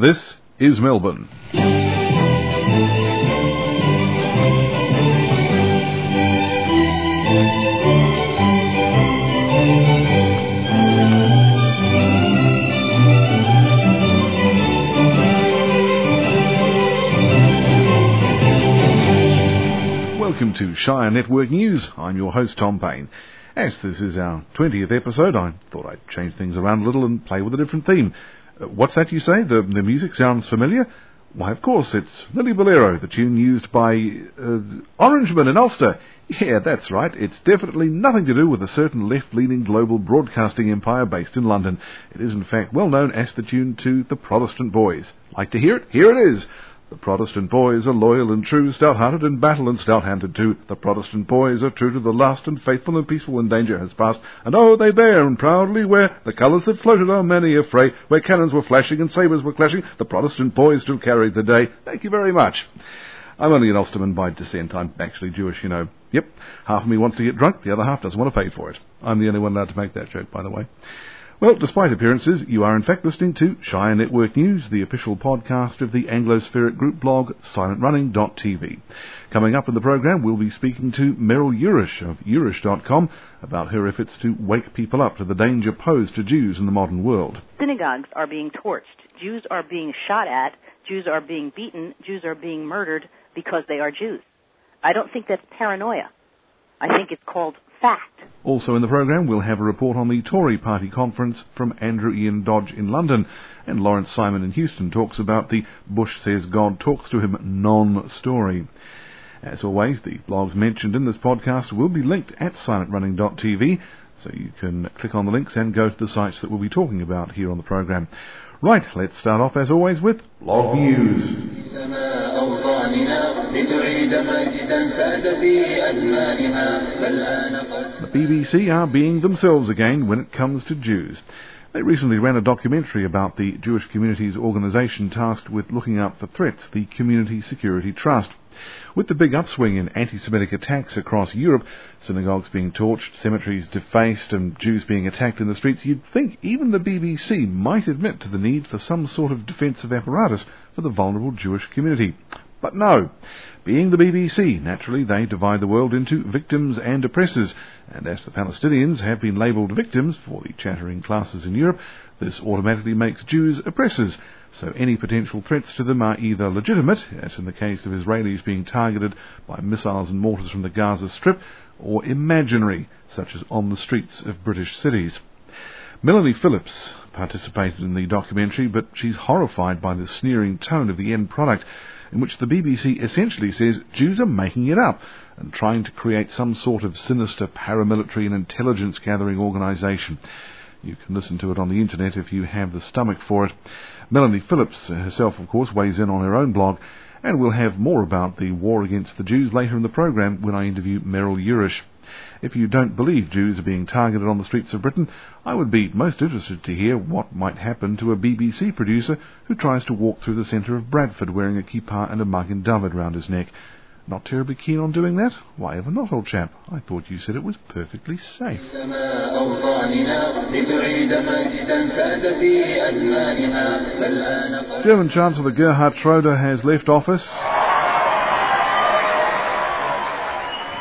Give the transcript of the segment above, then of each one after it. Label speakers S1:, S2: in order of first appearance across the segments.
S1: This is Melbourne. Welcome to Shire Network News. I'm your host, Tom Paine. As this is our 20th episode, I thought I'd change things around a little and play with a different theme. Uh, what's that you say? The, the music sounds familiar? Why, of course, it's Lillibullero, the tune used by uh, Orangeman in Ulster. Yeah, that's right. It's definitely nothing to do with a certain left-leaning global broadcasting empire based in London. It is, in fact, well known as the tune to the Protestant Boys. Like to hear it? Here it is. The Protestant boys are loyal and true, stout-hearted in battle and stout-handed too. The Protestant boys are true to the last and faithful and peaceful when danger has passed. And oh, they bear and proudly wear the colours that floated on many a fray, where cannons were flashing and sabres were clashing. The Protestant boys still carried the day. Thank you very much. I'm only an Ulsterman by descent. I'm actually Jewish, you know. Yep. Half of me wants to get drunk, the other half doesn't want to pay for it. I'm the only one allowed to make that joke, by the way. Well, despite appearances, you are in fact listening to Shire Network News, the official podcast of the Anglospheric group blog silentrunning.tv. Coming up in the program, we'll be speaking to Meryl Yourish of Yourish.com about her efforts to wake people up to the danger posed to Jews in the modern world.
S2: Synagogues are being torched. Jews are being shot at. Jews are being beaten. Jews are being murdered because they are Jews. I don't think that's paranoia. I think it's called fact.
S1: Also in the programme, we'll have a report on the Tory party conference from Andrew Ian Dodge in London, and Lawrence Simon in Houston talks about the Bush Says God Talks to Him non-story. As always, the blogs mentioned in this podcast will be linked at silentrunning.tv, so you can click on the links and go to the sites that we'll be talking about here on the programme. Right, let's start off as always with blog news. The BBC are being themselves again when it comes to Jews. They recently ran a documentary about the Jewish community's organisation tasked with looking out for threats, the Community Security Trust. With the big upswing in anti-Semitic attacks across Europe, synagogues being torched, cemeteries defaced, and Jews being attacked in the streets, you'd think even the BBC might admit to the need for some sort of defensive apparatus for the vulnerable Jewish community. But no. Being the BBC, naturally they divide the world into victims and oppressors, and as the Palestinians have been labelled victims for the chattering classes in Europe, this automatically makes Jews oppressors, so any potential threats to them are either legitimate, as in the case of Israelis being targeted by missiles and mortars from the Gaza Strip, or imaginary, such as on the streets of British cities. Melanie Phillips participated in the documentary, but she's horrified by the sneering tone of the end product, in which the BBC essentially says Jews are making it up and trying to create some sort of sinister paramilitary and intelligence gathering organisation. You can listen to it on the internet if you have the stomach for it. Melanie Phillips herself, of course, weighs in on her own blog, and we'll have more about the war against the Jews later in the programme when I interview Meryl Yourish. If you don't believe Jews are being targeted on the streets of Britain, I would be most interested to hear what might happen to a BBC producer who tries to walk through the centre of Bradford wearing a kippah and a Magen David round his neck. Not terribly keen on doing that? Why ever not, old chap? I thought you said it was perfectly safe. German Chancellor Gerhard Schroeder has left office.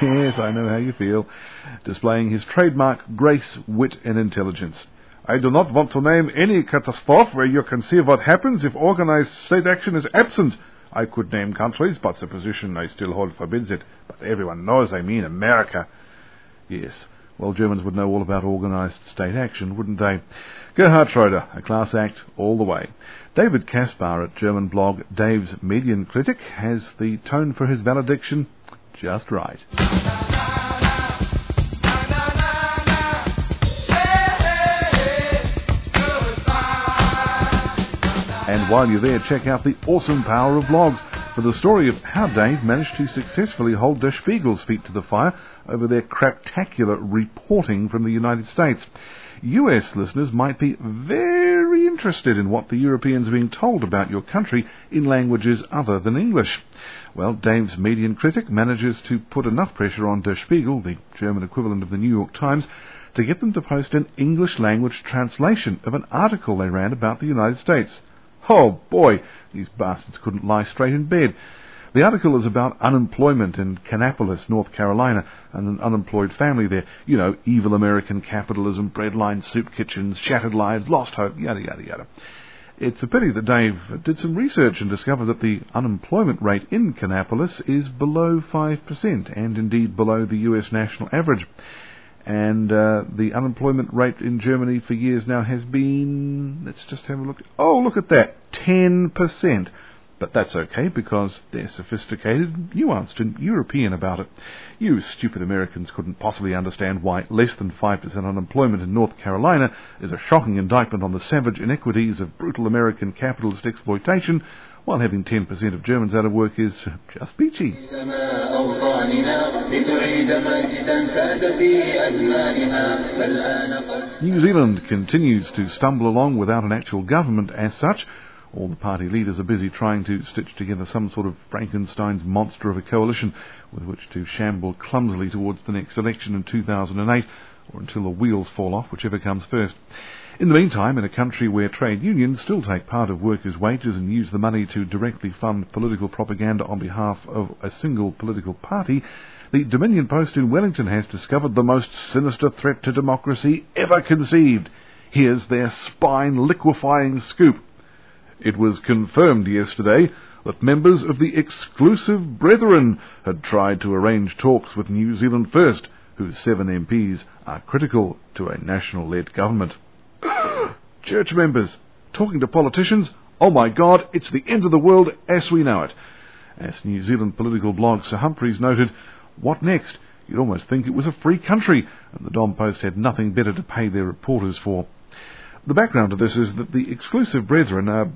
S1: Yes, I know how you feel. Displaying his trademark grace, wit, and intelligence. I do not want to name any catastrophe where you can see what happens if organized state action is absent. I could name countries, but the position I still hold forbids it. But everyone knows I mean America. Yes, well, Germans would know all about organized state action, wouldn't they? Gerhard Schroeder, a class act all the way. David Kaspar at German blog Dave's Medienkritik has the tone for his valediction just right. And while you're there, check out the awesome power of blogs for the story of how Dave managed to successfully hold Der Spiegel's feet to the fire over their craptacular reporting from the United States. US listeners might be very interested in what the Europeans are being told about your country in languages other than English. Well, Dave's Medienkritik manages to put enough pressure on Der Spiegel, the German equivalent of the New York Times, to get them to post an English language translation of an article they ran about the United States. Oh boy, these bastards couldn't lie straight in bed. The article is about unemployment in Kannapolis, North Carolina, and an unemployed family there. You know, evil American capitalism, breadline soup kitchens, shattered lives, lost hope, yada yada yada. It's a pity that Dave did some research and discovered that the unemployment rate in Kannapolis is below 5%, and indeed below the US national average. And uh, the unemployment rate in Germany for years now has been, let's just have a look. Oh, look at that, 10%. But that's okay because they're sophisticated, nuanced, and European about it. You stupid Americans couldn't possibly understand why less than 5% unemployment in North Carolina is a shocking indictment on the savage inequities of brutal American capitalist exploitation, while having 10% of Germans out of work is just peachy. New Zealand continues to stumble along without an actual government as such. All the party leaders are busy trying to stitch together some sort of Frankenstein's monster of a coalition with which to shamble clumsily towards the next election in 2008, or until the wheels fall off, whichever comes first. In the meantime, in a country where trade unions still take part of workers' wages and use the money to directly fund political propaganda on behalf of a single political party, the Dominion Post in Wellington has discovered the most sinister threat to democracy ever conceived. Here's their spine liquefying scoop. It was confirmed yesterday that members of the exclusive Brethren had tried to arrange talks with New Zealand First, whose seven MPs are critical to a national-led government. Church members talking to politicians? Oh my God, it's the end of the world as we know it. As New Zealand political blog Sir Humphreys noted, what next? You'd almost think it was a free country, and the Dom Post had nothing better to pay their reporters for. The background to this is that the exclusive brethren are,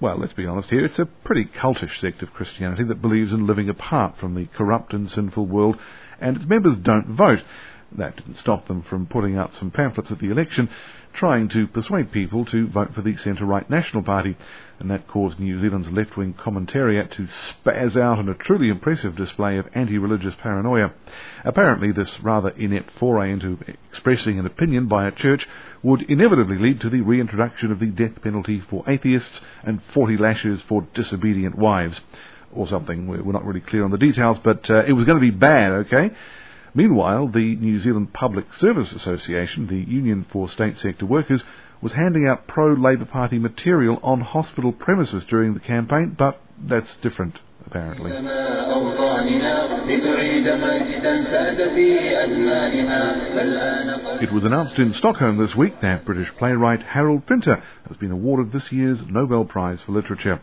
S1: well, let's be honest here, it's a pretty cultish sect of Christianity that believes in living apart from the corrupt and sinful world, and its members don't vote. That didn't stop them from putting out some pamphlets at the election, trying to persuade people to vote for the centre-right National Party, and that caused New Zealand's left-wing commentariat to spaz out in a truly impressive display of anti-religious paranoia. Apparently, this rather inept foray into expressing an opinion by a church would inevitably lead to the reintroduction of the death penalty for atheists and 40 lashes for disobedient wives. Or something. We're not really clear on the details, but uh, it was going to be bad, okay? Meanwhile, the New Zealand Public Service Association, the union for state sector workers, was handing out pro-Labour Party material on hospital premises during the campaign, but that's different, apparently. It was announced in Stockholm this week that British playwright Harold Pinter has been awarded this year's Nobel Prize for Literature.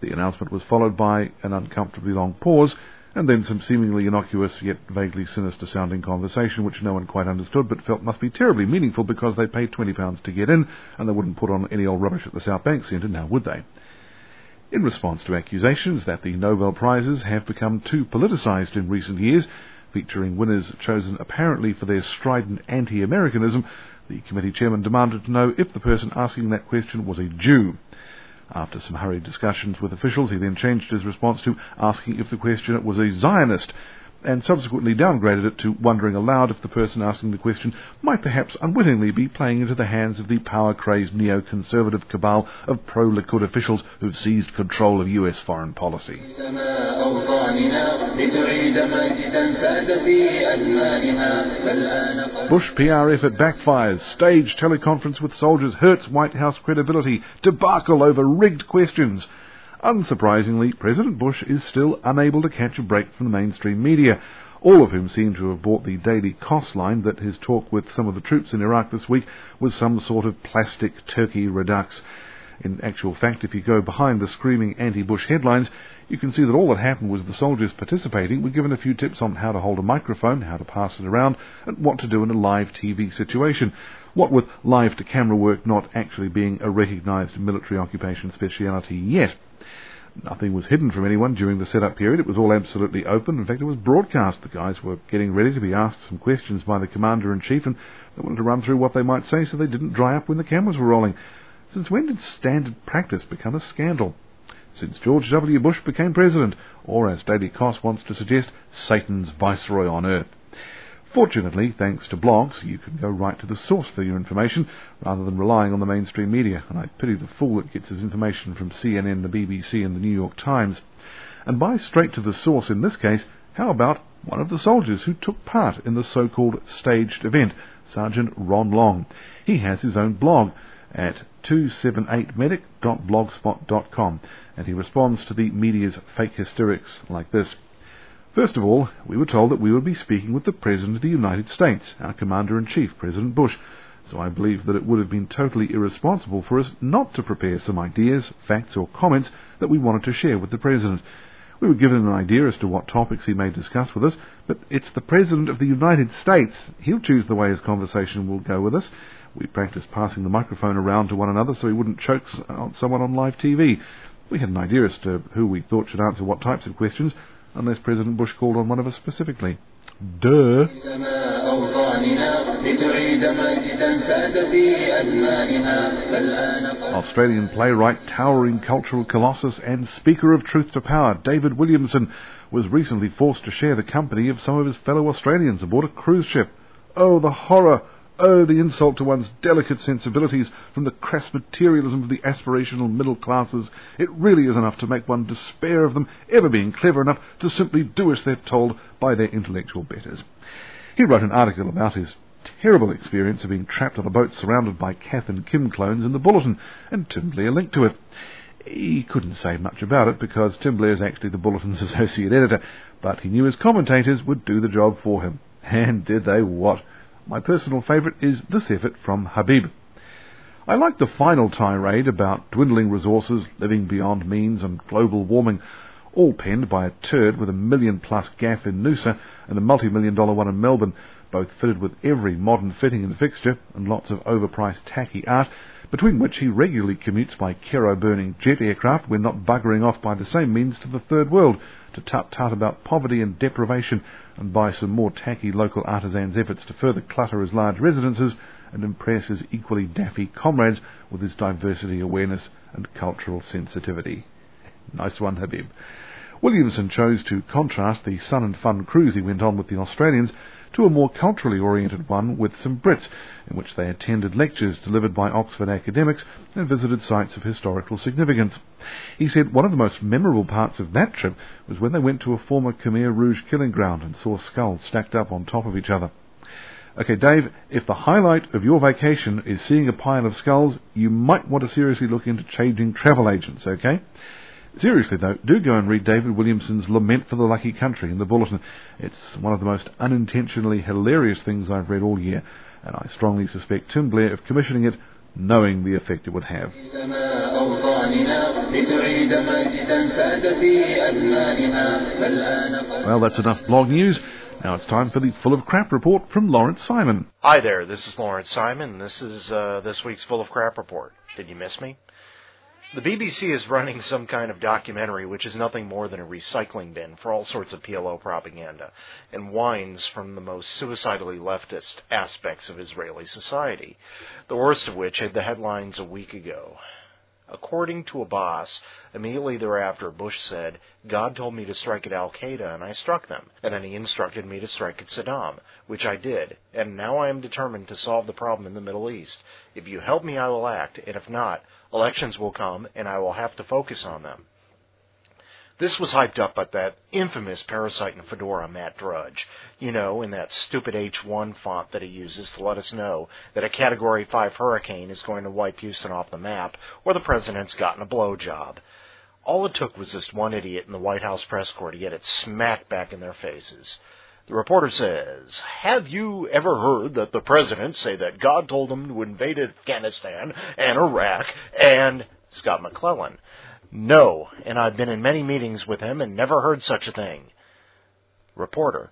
S1: The announcement was followed by an uncomfortably long pause and then some seemingly innocuous yet vaguely sinister sounding conversation which no one quite understood but felt must be terribly meaningful because they paid £20 to get in and they wouldn't put on any old rubbish at the South Bank Centre, now would they? In response to accusations that the Nobel Prizes have become too politicised in recent years, featuring winners chosen apparently for their strident anti-Americanism, the committee chairman demanded to know if the person asking that question was a Jew. After some hurried discussions with officials, he then changed his response to asking if the questioner was a Zionist, and subsequently downgraded it to wondering aloud if the person asking the question might perhaps unwittingly be playing into the hands of the power-crazed neoconservative cabal of pro-Likud officials who've seized control of US foreign policy. Bush PR effort backfires. Stage teleconference with soldiers hurts White House credibility. Debacle over rigged questions. Unsurprisingly, President Bush is still unable to catch a break from the mainstream media, all of whom seem to have bought the Daily Kos line that his talk with some of the troops in Iraq this week was some sort of plastic turkey redux. In actual fact, if you go behind the screaming anti-Bush headlines, you can see that all that happened was the soldiers participating were given a few tips on how to hold a microphone, how to pass it around, and what to do in a live TV situation. What with live to camera work not actually being a recognised military occupation speciality yet. Nothing was hidden from anyone during the setup period. It was all absolutely open. In fact, it was broadcast. The guys were getting ready to be asked some questions by the commander-in-chief, and they wanted to run through what they might say so they didn't dry up when the cameras were rolling. Since when did standard practice become a scandal? Since George W. Bush became president, or as Daily Kos wants to suggest, Satan's viceroy on earth. Fortunately, thanks to blogs, you can go right to the source for your information rather than relying on the mainstream media, and I pity the fool that gets his information from CNN, the BBC, and the New York Times. And by straight to the source in this case, how about one of the soldiers who took part in the so-called staged event, Sergeant Ron Long? He has his own blog at 278medic.blogspot.com, and he responds to the media's fake hysterics like this. First of all, we were told that we would be speaking with the President of the United States, our Commander-in-Chief, President Bush, so I believe that it would have been totally irresponsible for us not to prepare some ideas, facts or comments that we wanted to share with the President. We were given an idea as to what topics he may discuss with us, but it's the President of the United States. He'll choose the way his conversation will go with us. We practiced passing the microphone around to one another so he wouldn't choke uh, someone on live TV. We had an idea as to who we thought should answer what types of questions, unless President Bush called on one of us specifically. Duh. Australian playwright, towering cultural colossus, and Speaker of Truth to Power, David Williamson, was recently forced to share the company of some of his fellow Australians aboard a cruise ship. Oh, the horror! Oh, the insult to one's delicate sensibilities from the crass materialism of the aspirational middle classes. It really is enough to make one despair of them ever being clever enough to simply do as they're told by their intellectual betters. He wrote an article about his terrible experience of being trapped on a boat surrounded by Kath and Kim clones in the Bulletin, and Tim Blair linked to it. He couldn't say much about it because Tim Blair is actually the Bulletin's associate editor, but he knew his commentators would do the job for him. And did they what? My personal favourite is this effort from Habib. I like the final tirade about dwindling resources, living beyond means, and global warming, all penned by a turd with a million plus gaff in Noosa and a multi-million dollar one in Melbourne, both fitted with every modern fitting and fixture and lots of overpriced tacky art, between which he regularly commutes by kero-burning jet aircraft when not buggering off by the same means to the third world to tut-tut about poverty and deprivation and by some more tacky local artisans' efforts to further clutter his large residences and impress his equally daffy comrades with his diversity awareness and cultural sensitivity. Nice one, Habib. Williamson chose to contrast the sun and fun cruise he went on with the Australians to a more culturally oriented one with some Brits, in which they attended lectures delivered by Oxford academics and visited sites of historical significance. He said one of the most memorable parts of that trip was when they went to a former Khmer Rouge killing ground and saw skulls stacked up on top of each other. Okay, Dave, if the highlight of your vacation is seeing a pile of skulls, you might want to seriously look into changing travel agents, okay? Seriously though, do go and read David Williamson's Lament for the Lucky Country in the Bulletin. It's one of the most unintentionally hilarious things I've read all year, and I strongly suspect Tim Blair of commissioning it knowing the effect it would have. Well, that's enough blog news. Now it's time for the Full of Crap report from Lawrence Simon.
S3: Hi there, this is Lawrence Simon. This is uh, this week's Full of Crap report. Did you miss me? The BBC is running some kind of documentary which is nothing more than a recycling bin for all sorts of PLO propaganda and whines from the most suicidally leftist aspects of Israeli society, the worst of which had the headlines a week ago. According to Abbas, immediately thereafter, Bush said, God told me to strike at Al Qaeda, and I struck them. And then he instructed me to strike at Saddam, which I did. And now I am determined to solve the problem in the Middle East. If you help me, I will act, and if not, Elections will come, and I will have to focus on them. This was hyped up by that infamous parasite in Fedora, Matt Drudge. You know, in that stupid H1 font that he uses to let us know that a Category 5 hurricane is going to wipe Houston off the map, or the president's gotten a blowjob. All it took was just one idiot in the White House press corps to get it smacked back in their faces. The reporter says, Have you ever heard that the president say that God told him to invade Afghanistan and Iraq and Scott McClellan? No, and I've been in many meetings with him and never heard such a thing. Reporter,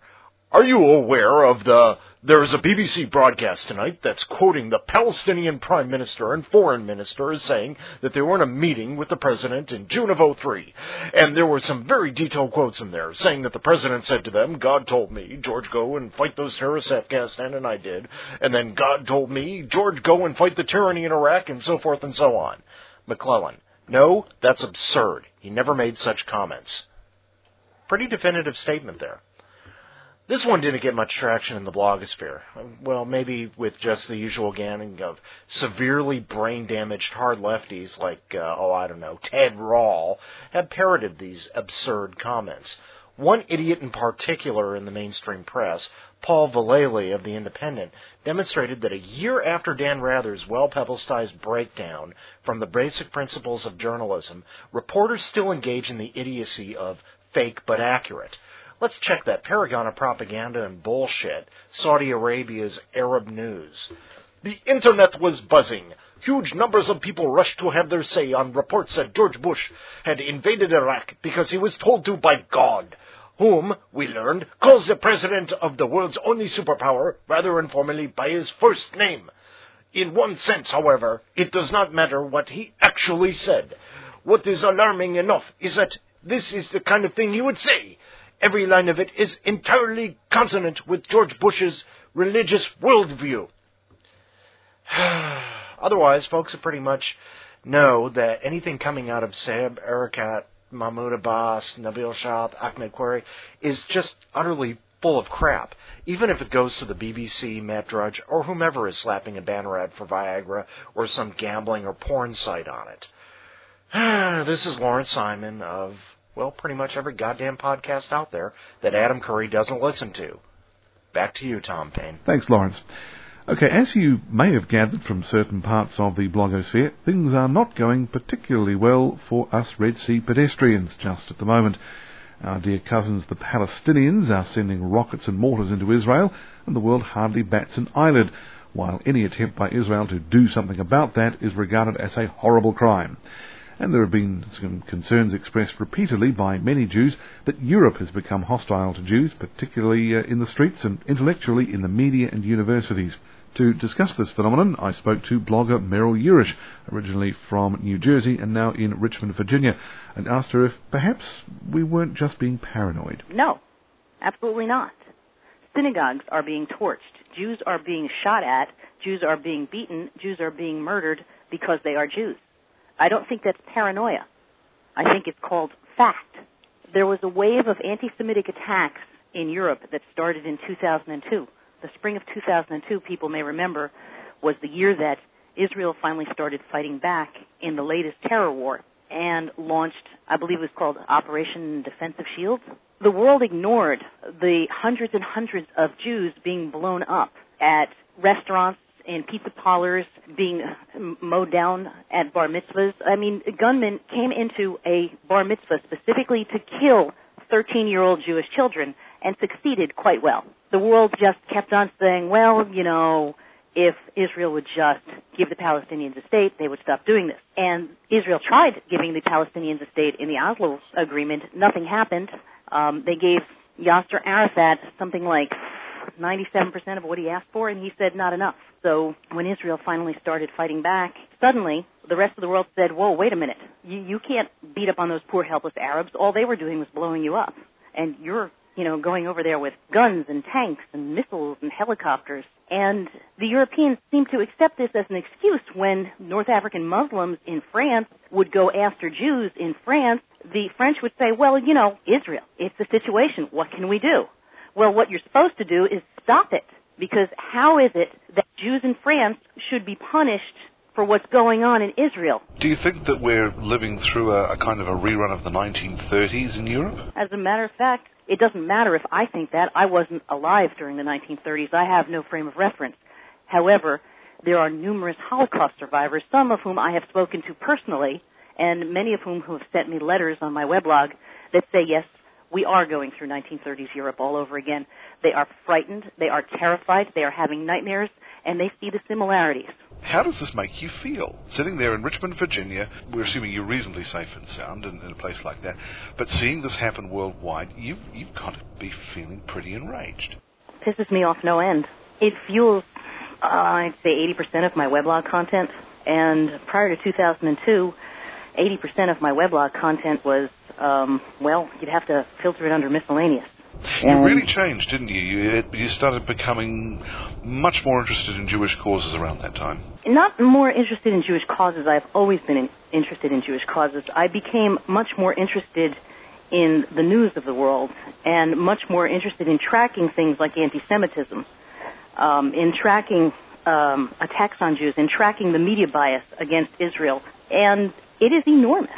S3: are you aware of the. There is a BBC broadcast tonight that's quoting the Palestinian Prime Minister and Foreign Minister as saying that they were in a meeting with the President in June of 03. And there were some very detailed quotes in there saying that the President said to them, God told me, George, go and fight those terrorists in Afghanistan, and I did. And then God told me, George, go and fight the tyranny in Iraq, and so forth and so on. McClellan, no, that's absurd. He never made such comments. Pretty definitive statement there. This one didn't get much traction in the blogosphere. Well, maybe with just the usual gang of severely brain damaged hard lefties like, uh, oh, I don't know, Ted Rall, have parroted these absurd comments. One idiot in particular in the mainstream press, Paul Vallely of The Independent, demonstrated that a year after Dan Rather's well publicized breakdown from the basic principles of journalism, reporters still engage in the idiocy of fake but accurate. Let's check that paragon of propaganda and bullshit, Saudi Arabia's Arab news. The internet was buzzing. Huge numbers of people rushed to have their say on reports that George Bush had invaded Iraq because he was told to by God, whom, we learned, calls the president of the world's only superpower rather informally by his first name. In one sense, however, it does not matter what he actually said. What is alarming enough is that this is the kind of thing he would say Every line of it is entirely consonant with George Bush's religious worldview. Otherwise, folks pretty much know that anything coming out of Saeb Erekat, Mahmoud Abbas, Nabil Shaath, Ahmed Qureshi is just utterly full of crap. Even if it goes to the BBC, Matt Drudge, or whomever is slapping a banner ad for Viagra or some gambling or porn site on it. this is Lawrence Simon of well, pretty much every goddamn podcast out there that Adam Curry doesn't listen to. Back to you, Tom Paine.
S1: Thanks, Lawrence. Okay, as you may have gathered from certain parts of the blogosphere, things are not going particularly well for us Red Sea pedestrians just at the moment. Our dear cousins the Palestinians are sending rockets and mortars into Israel, and the world hardly bats an eyelid, while any attempt by Israel to do something about that is regarded as a horrible crime and there have been some concerns expressed repeatedly by many Jews that Europe has become hostile to Jews, particularly uh, in the streets and intellectually in the media and universities. To discuss this phenomenon, I spoke to blogger Meryl Yourish, originally from New Jersey and now in Richmond, Virginia, and asked her if perhaps we weren't just being paranoid.
S2: No, absolutely not. Synagogues are being torched. Jews are being shot at. Jews are being beaten. Jews are being murdered because they are Jews. I don't think that's paranoia. I think it's called fact. There was a wave of anti-Semitic attacks in Europe that started in 2002. The spring of 2002, people may remember, was the year that Israel finally started fighting back in the latest terror war and launched, I believe it was called Operation Defensive Shield. The world ignored the hundreds and hundreds of Jews being blown up at restaurants and pizza parlors being mowed down at bar mitzvahs. I mean, gunmen came into a bar mitzvah specifically to kill 13 year old Jewish children and succeeded quite well. The world just kept on saying, well, you know, if Israel would just give the Palestinians a state, they would stop doing this. And Israel tried giving the Palestinians a state in the Oslo agreement. Nothing happened. Um, they gave Yasser Arafat something like 97% of what he asked for, and he said not enough. So when Israel finally started fighting back, suddenly the rest of the world said, whoa, wait a minute. You, you can't beat up on those poor helpless Arabs. All they were doing was blowing you up. And you're, you know, going over there with guns and tanks and missiles and helicopters. And the Europeans seemed to accept this as an excuse when North African Muslims in France would go after Jews in France. The French would say, well, you know, Israel, it's a situation. What can we do? Well, what you're supposed to do is stop it. Because how is it that Jews in France should be punished for what's going on in Israel?
S4: Do you think that we're living through a, a kind of a rerun of the 1930s in Europe?
S2: As a matter of fact, it doesn't matter if I think that. I wasn't alive during the 1930s. I have no frame of reference. However, there are numerous Holocaust survivors, some of whom I have spoken to personally, and many of whom who have sent me letters on my weblog that say, yes, we are going through 1930s Europe all over again. They are frightened, they are terrified, they are having nightmares, and they see the similarities.
S4: How does this make you feel? Sitting there in Richmond, Virginia, we're assuming you're reasonably safe and sound in, in a place like that, but seeing this happen worldwide, you've, you've got to be feeling pretty enraged.
S2: Pisses me off no end. It fuels, uh, I'd say, 80% of my weblog content, and prior to 2002, 80% of my weblog content was um, well, you'd have to filter it under miscellaneous.
S4: You really changed, didn't you? you? You started becoming much more interested in Jewish causes around that time.
S2: Not more interested in Jewish causes. I've always been in, interested in Jewish causes. I became much more interested in the news of the world and much more interested in tracking things like anti-Semitism, um, in tracking um, attacks on Jews, in tracking the media bias against Israel. And it is enormous.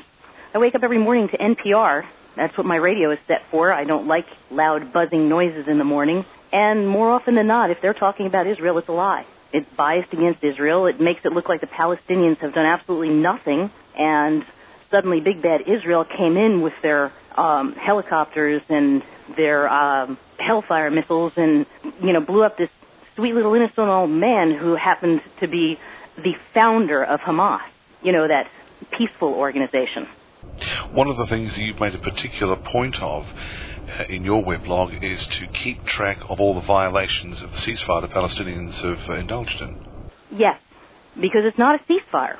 S2: I wake up every morning to NPR. That's what my radio is set for. I don't like loud buzzing noises in the morning. And more often than not, if they're talking about Israel, it's a lie. It's biased against Israel. It makes it look like the Palestinians have done absolutely nothing. And suddenly Big Bad Israel came in with their um, helicopters and their um, Hellfire missiles and, you know, blew up this sweet little innocent old man who happened to be the founder of Hamas, you know, that peaceful organization.
S1: One of the things you've made a particular point of uh, in your weblog is to keep track of all the violations of the ceasefire the Palestinians have uh, indulged in.
S2: Yes, because it's not a ceasefire.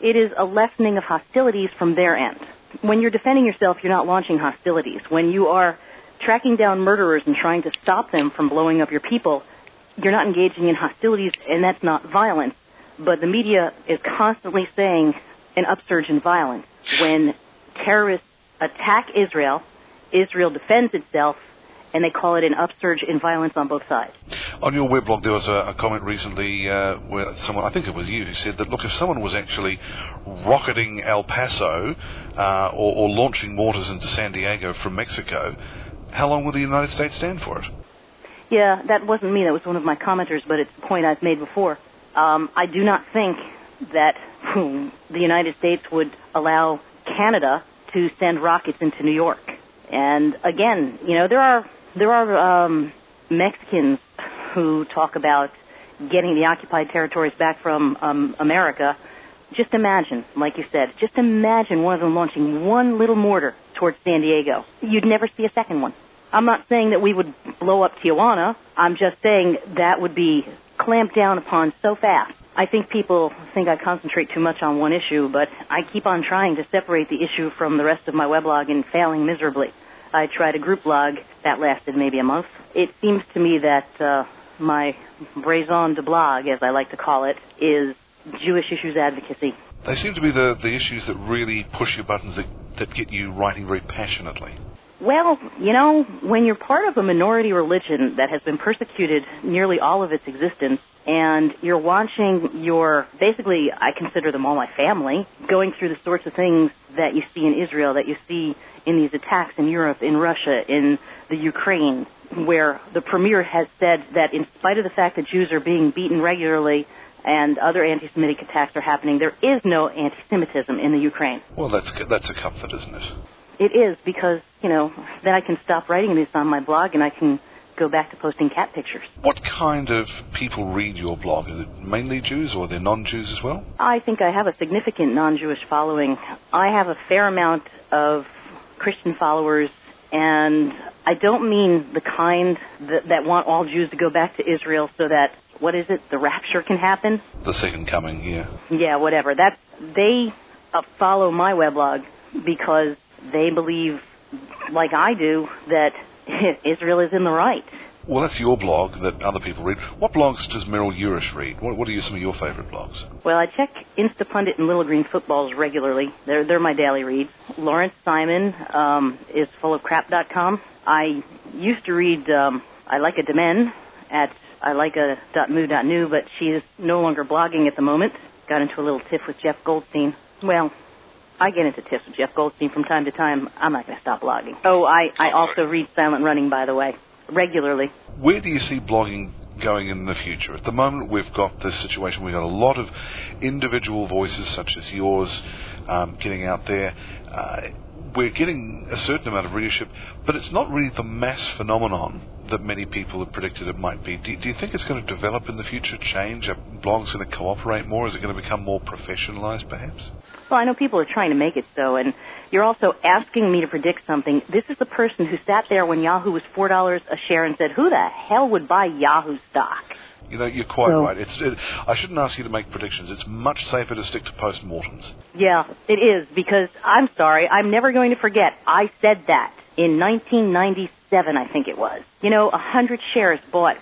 S2: It is a lessening of hostilities from their end. When you're defending yourself, you're not launching hostilities. When you are tracking down murderers and trying to stop them from blowing up your people, you're not engaging in hostilities, and that's not violence. But the media is constantly saying an upsurge in violence. When terrorists attack Israel, Israel defends itself, and they call it an upsurge in violence on both sides.
S1: On your weblog, there was a, a comment recently uh, where someone, I think it was you, who said that, look, if someone was actually rocketing El Paso uh, or, or launching mortars into San Diego from Mexico, how long will the United States stand for it?
S2: Yeah, that wasn't me. That was one of my commenters, but it's a point I've made before. Um, I do not think that hmm, the United States would allow Canada to send rockets into New York. And again, you know, there are there are um, Mexicans who talk about getting the occupied territories back from um, America. Just imagine, like you said, just imagine one of them launching one little mortar towards San Diego. You'd never see a second one. I'm not saying that we would blow up Tijuana. I'm just saying that would be clamped down upon so fast. I think people think I concentrate too much on one issue, but I keep on trying to separate the issue from the rest of my weblog and failing miserably. I tried a group blog that lasted maybe a month. It seems to me that uh, my raison de blog, as I like to call it, is Jewish issues advocacy.
S1: They seem to be the, the issues that really push your buttons, that, that get you writing very passionately.
S2: Well, you know, when you're part of a minority religion that has been persecuted nearly all of its existence, and you're watching your, basically, I consider them all my family, going through the sorts of things that you see in Israel, that you see in these attacks in Europe, in Russia, in the Ukraine, where the premier has said that in spite of the fact that Jews are being beaten regularly, and other anti-Semitic attacks are happening, there is no anti-Semitism in the Ukraine.
S1: Well, that's that's a comfort, isn't it?
S2: It is because you know then I can stop writing this on my blog and I can go back to posting cat pictures.
S1: What kind of people read your blog? Is it mainly Jews or are there non-Jews as well?
S2: I think I have a significant non-Jewish following. I have a fair amount of Christian followers and I don't mean the kind that, that want all Jews to go back to Israel so that what is it? The rapture can happen.
S1: The second coming, yeah.
S2: Yeah, whatever. That's they uh, follow my weblog because they believe, like I do, that Israel is in the right.
S1: Well, that's your blog that other people read. What blogs does Meryl Yourish read? What, what are some of your favourite blogs?
S2: Well, I check Instapundit and Little Green Footballs regularly. They're they're my daily reads. Lawrence Simon um, is full of crap.com. I used to read um, Ilyka Damen at I like a .mu.nu, but she is no longer blogging at the moment. Got into a little tiff with Jeff Goldstein. Well, I get into tiffs with Jeff Goldstein from time to time. I'm not going to stop blogging. Oh, I, I also read Silent Running, by the way, regularly.
S1: Where do you see blogging going in the future? At the moment, we've got this situation. We've got a lot of individual voices, such as yours, um, getting out there. Uh, we're getting a certain amount of readership, but it's not really the mass phenomenon that many people have predicted it might be. Do, do you think it's going to develop in the future, change? Are blogs going to cooperate more? Is it going to become more professionalized, perhaps?
S2: Well, I know people are trying to make it so, and you're also asking me to predict something. This is the person who sat there when Yahoo was four dollars a share and said, "Who the hell would buy Yahoo stock?"
S1: You know, you're quite so, right. It's, it, I shouldn't ask you to make predictions. It's much safer to stick to post-mortems.
S2: Yeah, it is, because I'm sorry, I'm never going to forget. I said that in 1997, I think it was. You know, a hundred shares bought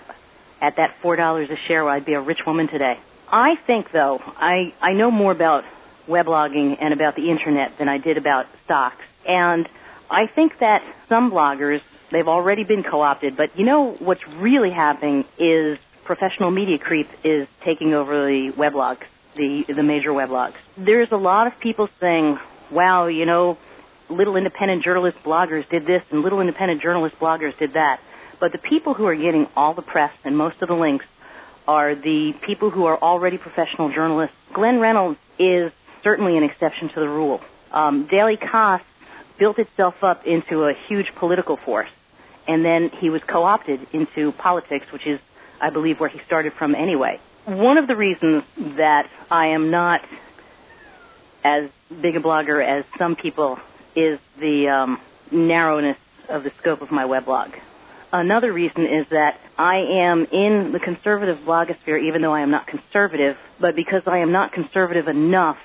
S2: at that $4 a share, I'd be a rich woman today. I think, though, I, I know more about weblogging and about the internet than I did about stocks. And I think that some bloggers, they've already been co-opted, but you know what's really happening is professional media creep is taking over the weblogs, the, the major weblogs. There's a lot of people saying, wow, you know, little independent journalist bloggers did this and little independent journalist bloggers did that. But the people who are getting all the press and most of the links are the people who are already professional journalists. Glenn Reynolds is certainly an exception to the rule. Um, Daily Kos built itself up into a huge political force, and then he was co-opted into politics, which is, I believe, where he started from anyway. One of the reasons that I am not as big a blogger as some people is the um, narrowness of the scope of my weblog. Another reason is that I am in the conservative blogosphere even though I am not conservative, but because I am not conservative enough,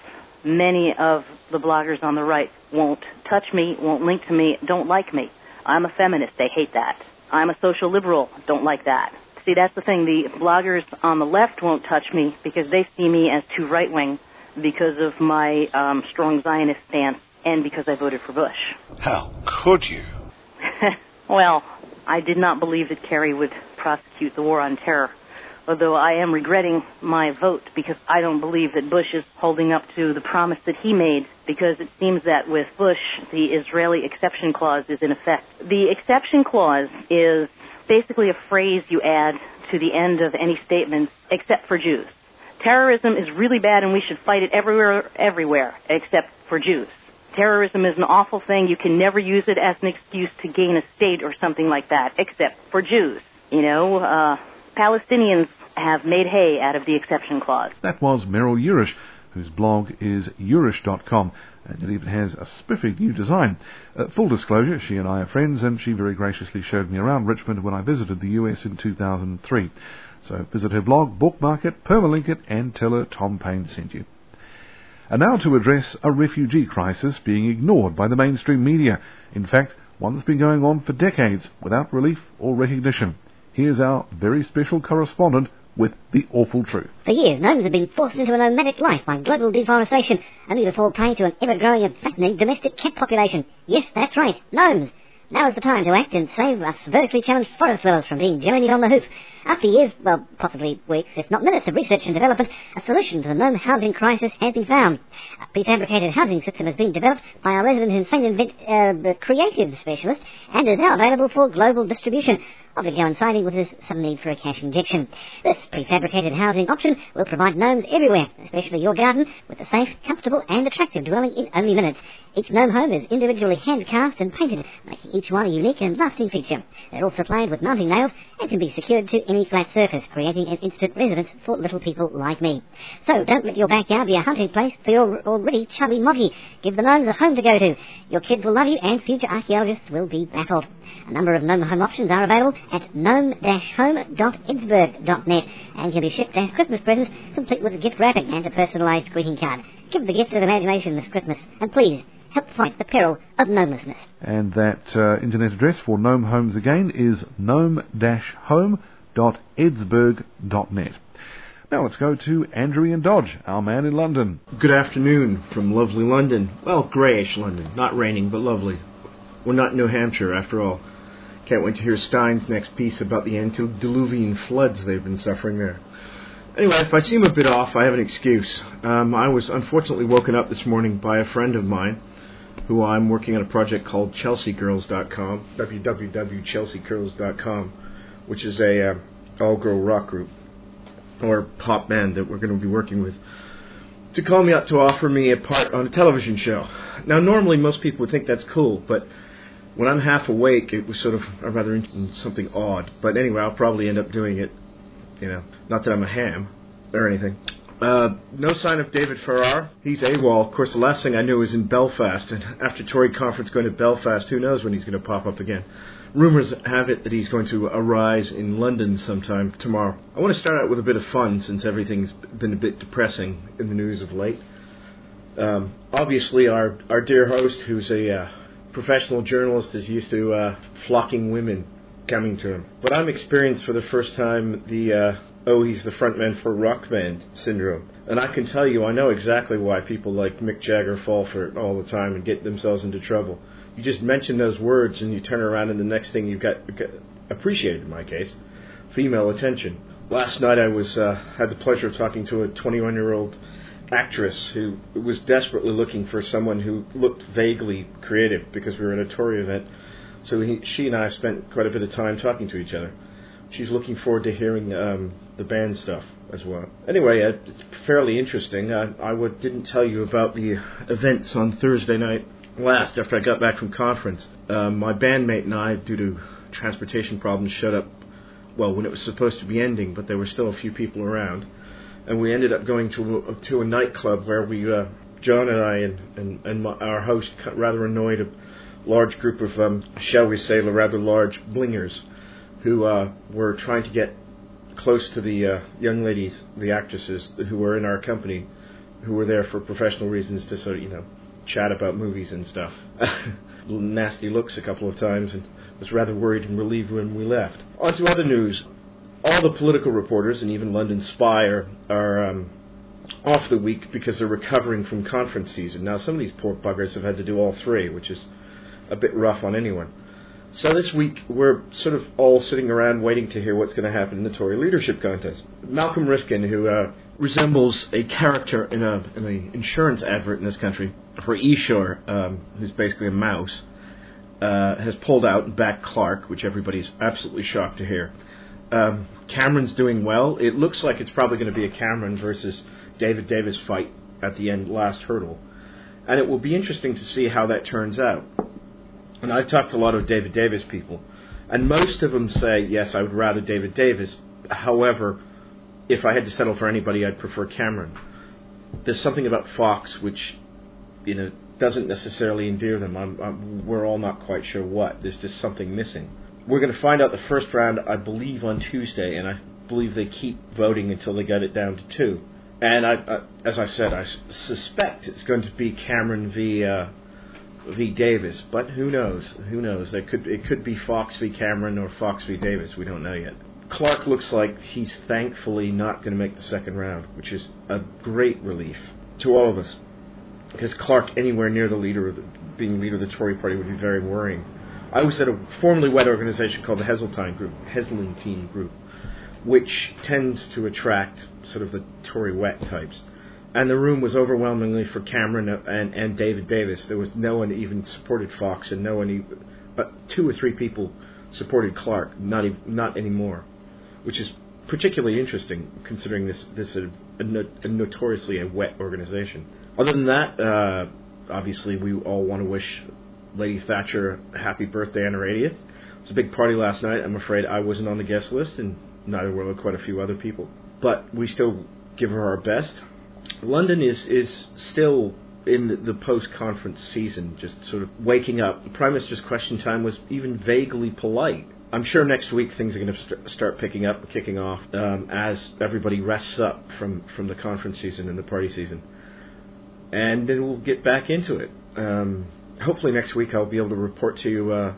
S2: many of the bloggers on the right won't touch me, won't link to me, don't like me. I'm a feminist, they hate that. I'm a social liberal, don't like that. See, that's the thing, the bloggers on the left won't touch me because they see me as too right wing because of my um, strong Zionist stance and because I voted for Bush.
S4: How could you?
S2: well, I did not believe that Kerry would prosecute the war on terror. Although I am regretting my vote because I don't believe that Bush is holding up to the promise that he made because it seems that with Bush, the Israeli exception clause is in effect. The exception clause is basically a phrase you add to the end of any statement except for Jews. Terrorism is really bad and we should fight it everywhere, everywhere, except for Jews. Terrorism is an awful thing. You can never use it as an excuse to gain a state or something like that, except for Jews. You know, uh, Palestinians have made hay out of the exception clause.
S1: That was Meryl Yourish, whose blog is yourish.com, and it even has a spiffy new design. Uh, full disclosure, she and I are friends, and she very graciously showed me around Richmond when I visited the US in 2003. So visit her blog, bookmark it, permalink it, and tell her Tom Paine sent you. And now to address a refugee crisis being ignored by the mainstream media. In fact, one that's been going on for decades without relief or recognition. Here's our very special correspondent with the awful truth.
S5: For years, gnomes have been forced into a nomadic life by global deforestation, only to fall prey to an ever-growing and fattening domestic cat population. Yes, that's right, gnomes. Now is the time to act and save us vertically challenged forest dwellers from being journeyed on the hoof. After years, well, possibly weeks, if not minutes of research and development, a solution to the gnome housing crisis has been found. A prefabricated housing system has been developed by our resident insane invent, uh, creative specialist and is now available for global distribution obviously coinciding with this sudden need for a cash injection. This prefabricated housing option will provide gnomes everywhere, especially your garden, with a safe, comfortable and attractive dwelling in only minutes. Each gnome home is individually hand-cast and painted, making each one a unique and lasting feature. They're all supplied with mounting nails and can be secured to any flat surface, creating an instant residence for little people like me. So don't let your backyard be a hunting place for your already chubby moggy. Give the gnomes a home to go to. Your kids will love you and future archaeologists will be baffled. A number of gnome home options are available at gnome-home.edsberg.net and can be shipped as Christmas presents complete with a gift wrapping and a personalised greeting card. Give the gift of imagination this Christmas and please help fight the peril of gnomelessness.
S1: And that uh, internet address for Gnome Homes again is gnome-home.edsberg.net. Now let's go to Andrew Ian Dodge, our man in London.
S6: Good afternoon from lovely London. Well, greyish London. Not raining, but lovely. We're not in New Hampshire, after all. Can't wait to hear Steyn's next piece about the antediluvian floods they've been suffering there. Anyway, if I seem a bit off, I have an excuse. Um, I was unfortunately woken up this morning by a friend of mine who I'm working on a project called ChelseaGirls.com, www.chelseagirls.com, which is a uh, all-girl rock group or pop band that we're going to be working with, to call me up to offer me a part on a television show. Now, normally most people would think that's cool, but when I'm half awake, it was sort of a rather something odd. But anyway, I'll probably end up doing it. You know, not that I'm a ham or anything. Uh, no sign of David Farrar. He's AWOL. Of course, the last thing I knew was in Belfast, and after Tory conference going to Belfast, who knows when he's going to pop up again. Rumors have it that he's going to arise in London sometime tomorrow. I want to start out with a bit of fun since everything's been a bit depressing in the news of late. Um, obviously, our our dear host, who's a uh, professional journalist, is used to uh, flocking women coming to him. But I'm experienced for the first time the uh, oh, he's the frontman for rock band syndrome. And I can tell you, I know exactly why people like Mick Jagger fall for it all the time and get themselves into trouble. You just mention those words and you turn around, and the next thing you've got, got appreciated in my case, female attention. Last night I was uh, had the pleasure of talking to a 21 year old actress who was desperately looking for someone who looked vaguely creative because we were at a Tory event. So he, she and I spent quite a bit of time talking to each other. She's looking forward to hearing um, the band stuff as well. Anyway, uh, it's fairly interesting. I, didn't tell you about the events on Thursday night last after I got back from conference. Uh, my bandmate and I, due to transportation problems, showed up well when it was supposed to be ending, but there were still a few people around, and we ended up going to a, to a nightclub where we, uh, John and I and and, and my, our host, rather annoyed a large group of, um, shall we say, rather large blingers, who uh, were trying to get close to the uh, young ladies, the actresses who were in our company, who were there for professional reasons to sort of you know chat about movies and stuff. Nasty looks a couple of times, and was rather worried and relieved when we left. On to other news. All the political reporters and even London Spy are, are um, off the week because they're recovering from conference season. Now, some of these poor buggers have had to do all three, which is a bit rough on anyone. So this week we're sort of all sitting around waiting to hear what's going to happen in the Tory leadership contest. Malcolm Rifkind, who uh, resembles a character in in an insurance advert in this country for Esure, um, who's basically a mouse, uh, has pulled out and backed Clarke, which everybody's absolutely shocked to hear. Um, Cameron's doing well. It looks like it's probably going to be a Cameron versus David Davis fight at the end, last hurdle, and it will be interesting to see how that turns out and I've talked to a lot of David Davis people, and most of them say, yes, I would rather David Davis. However, if I had to settle for anybody, I'd prefer Cameron. There's something about Fox which, you know, doesn't necessarily endear them. I'm, I'm, we're all not quite sure what. There's just something missing. We're going to find out the first round, I believe, on Tuesday, and I believe they keep voting until they get it down to two. And I, as I said, I suspect it's going to be Cameron v. Uh, v. Davis, but who knows? Who knows? It could it could be Fox v. Cameron or Fox v. Davis. We don't know yet. Clarke looks like he's thankfully not going to make the second round, which is a great relief to all of us, because Clarke anywhere near the leader of the, being leader of the Tory Party would be very worrying. I was at a formerly wet organization called the Heseltine Group, Heseltine Group, which tends to attract sort of the Tory wet types and the room was overwhelmingly for Cameron and, and David Davis. There was no one even supported Fox, and no one even, but two or three people supported Clarke. Not even, not anymore, which is particularly interesting considering this this a, a, a notoriously a wet organization. Other than that, uh, obviously we all want to wish Lady Thatcher happy birthday on her 80th. It was a big party last night. I'm afraid I wasn't on the guest list, and neither were quite a few other people. But we still give her our best London is is still in the, the post-conference season, just sort of waking up. The Prime Minister's question time was even vaguely polite. I'm sure next week things are going to st- start picking up, kicking off um, as everybody rests up from, from the conference season and the party season, and then we'll get back into it. Um, hopefully next week I'll be able to report to you uh,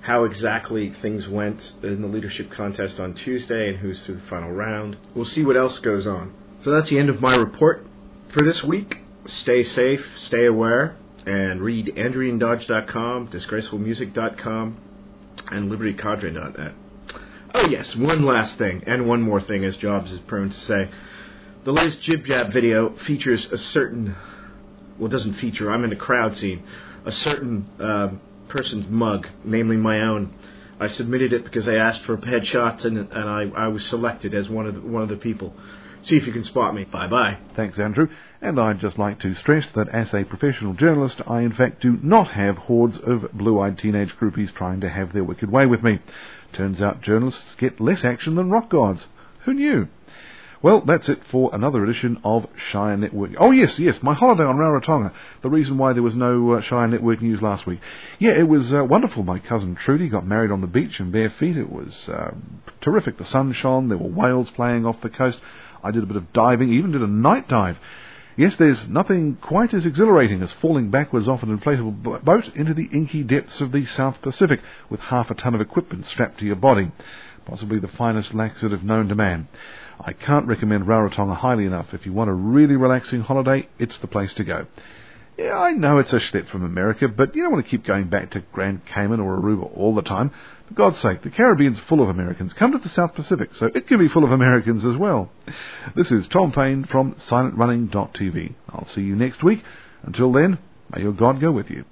S6: how exactly things went in the leadership contest on Tuesday and who's through the final round. We'll see what else goes on. So that's the end of my report for this week. Stay safe, stay aware, and read AndrewDodge.com, DisgracefulMusic.com, and LibertyCadre.net. Oh yes, one last thing, and one more thing, as Jobs is prone to say. The latest Jib Jab video features a certain, well, doesn't feature, I'm in a crowd scene, a certain uh, person's mug, namely my own. I submitted it because I asked for headshots, and, and I, I was selected as one of the, one of the people. See if you can spot me. Bye bye.
S1: Thanks, Andrew. And I'd just like to stress that as a professional journalist, I in fact do not have hordes of blue-eyed teenage groupies trying to have their wicked way with me. Turns out journalists get less action than rock gods. Who knew? Well, that's it for another edition of Shire Network. Oh yes, yes, my holiday on Rarotonga. The reason why there was no uh, Shire Network news last week. Yeah, it was uh, wonderful. My cousin Trudy got married on the beach in bare feet. It was uh, terrific. The sun shone. There were whales playing off the coast. I did a bit of diving, even did a night dive. Yes, there's nothing quite as exhilarating as falling backwards off an inflatable boat into the inky depths of the South Pacific with half a ton of equipment strapped to your body. Possibly the finest laxative known to man. I can't recommend Rarotonga highly enough. If you want a really relaxing holiday, it's the place to go. Yeah, I know it's a schlep from America, but you don't want to keep going back to Grand Cayman or Aruba all the time. For God's sake, the Caribbean's full of Americans. Come to the South Pacific, so it can be full of Americans as well. This is Tom Paine from SilentRunning.tv. I'll see you next week. Until then, may your God go with you.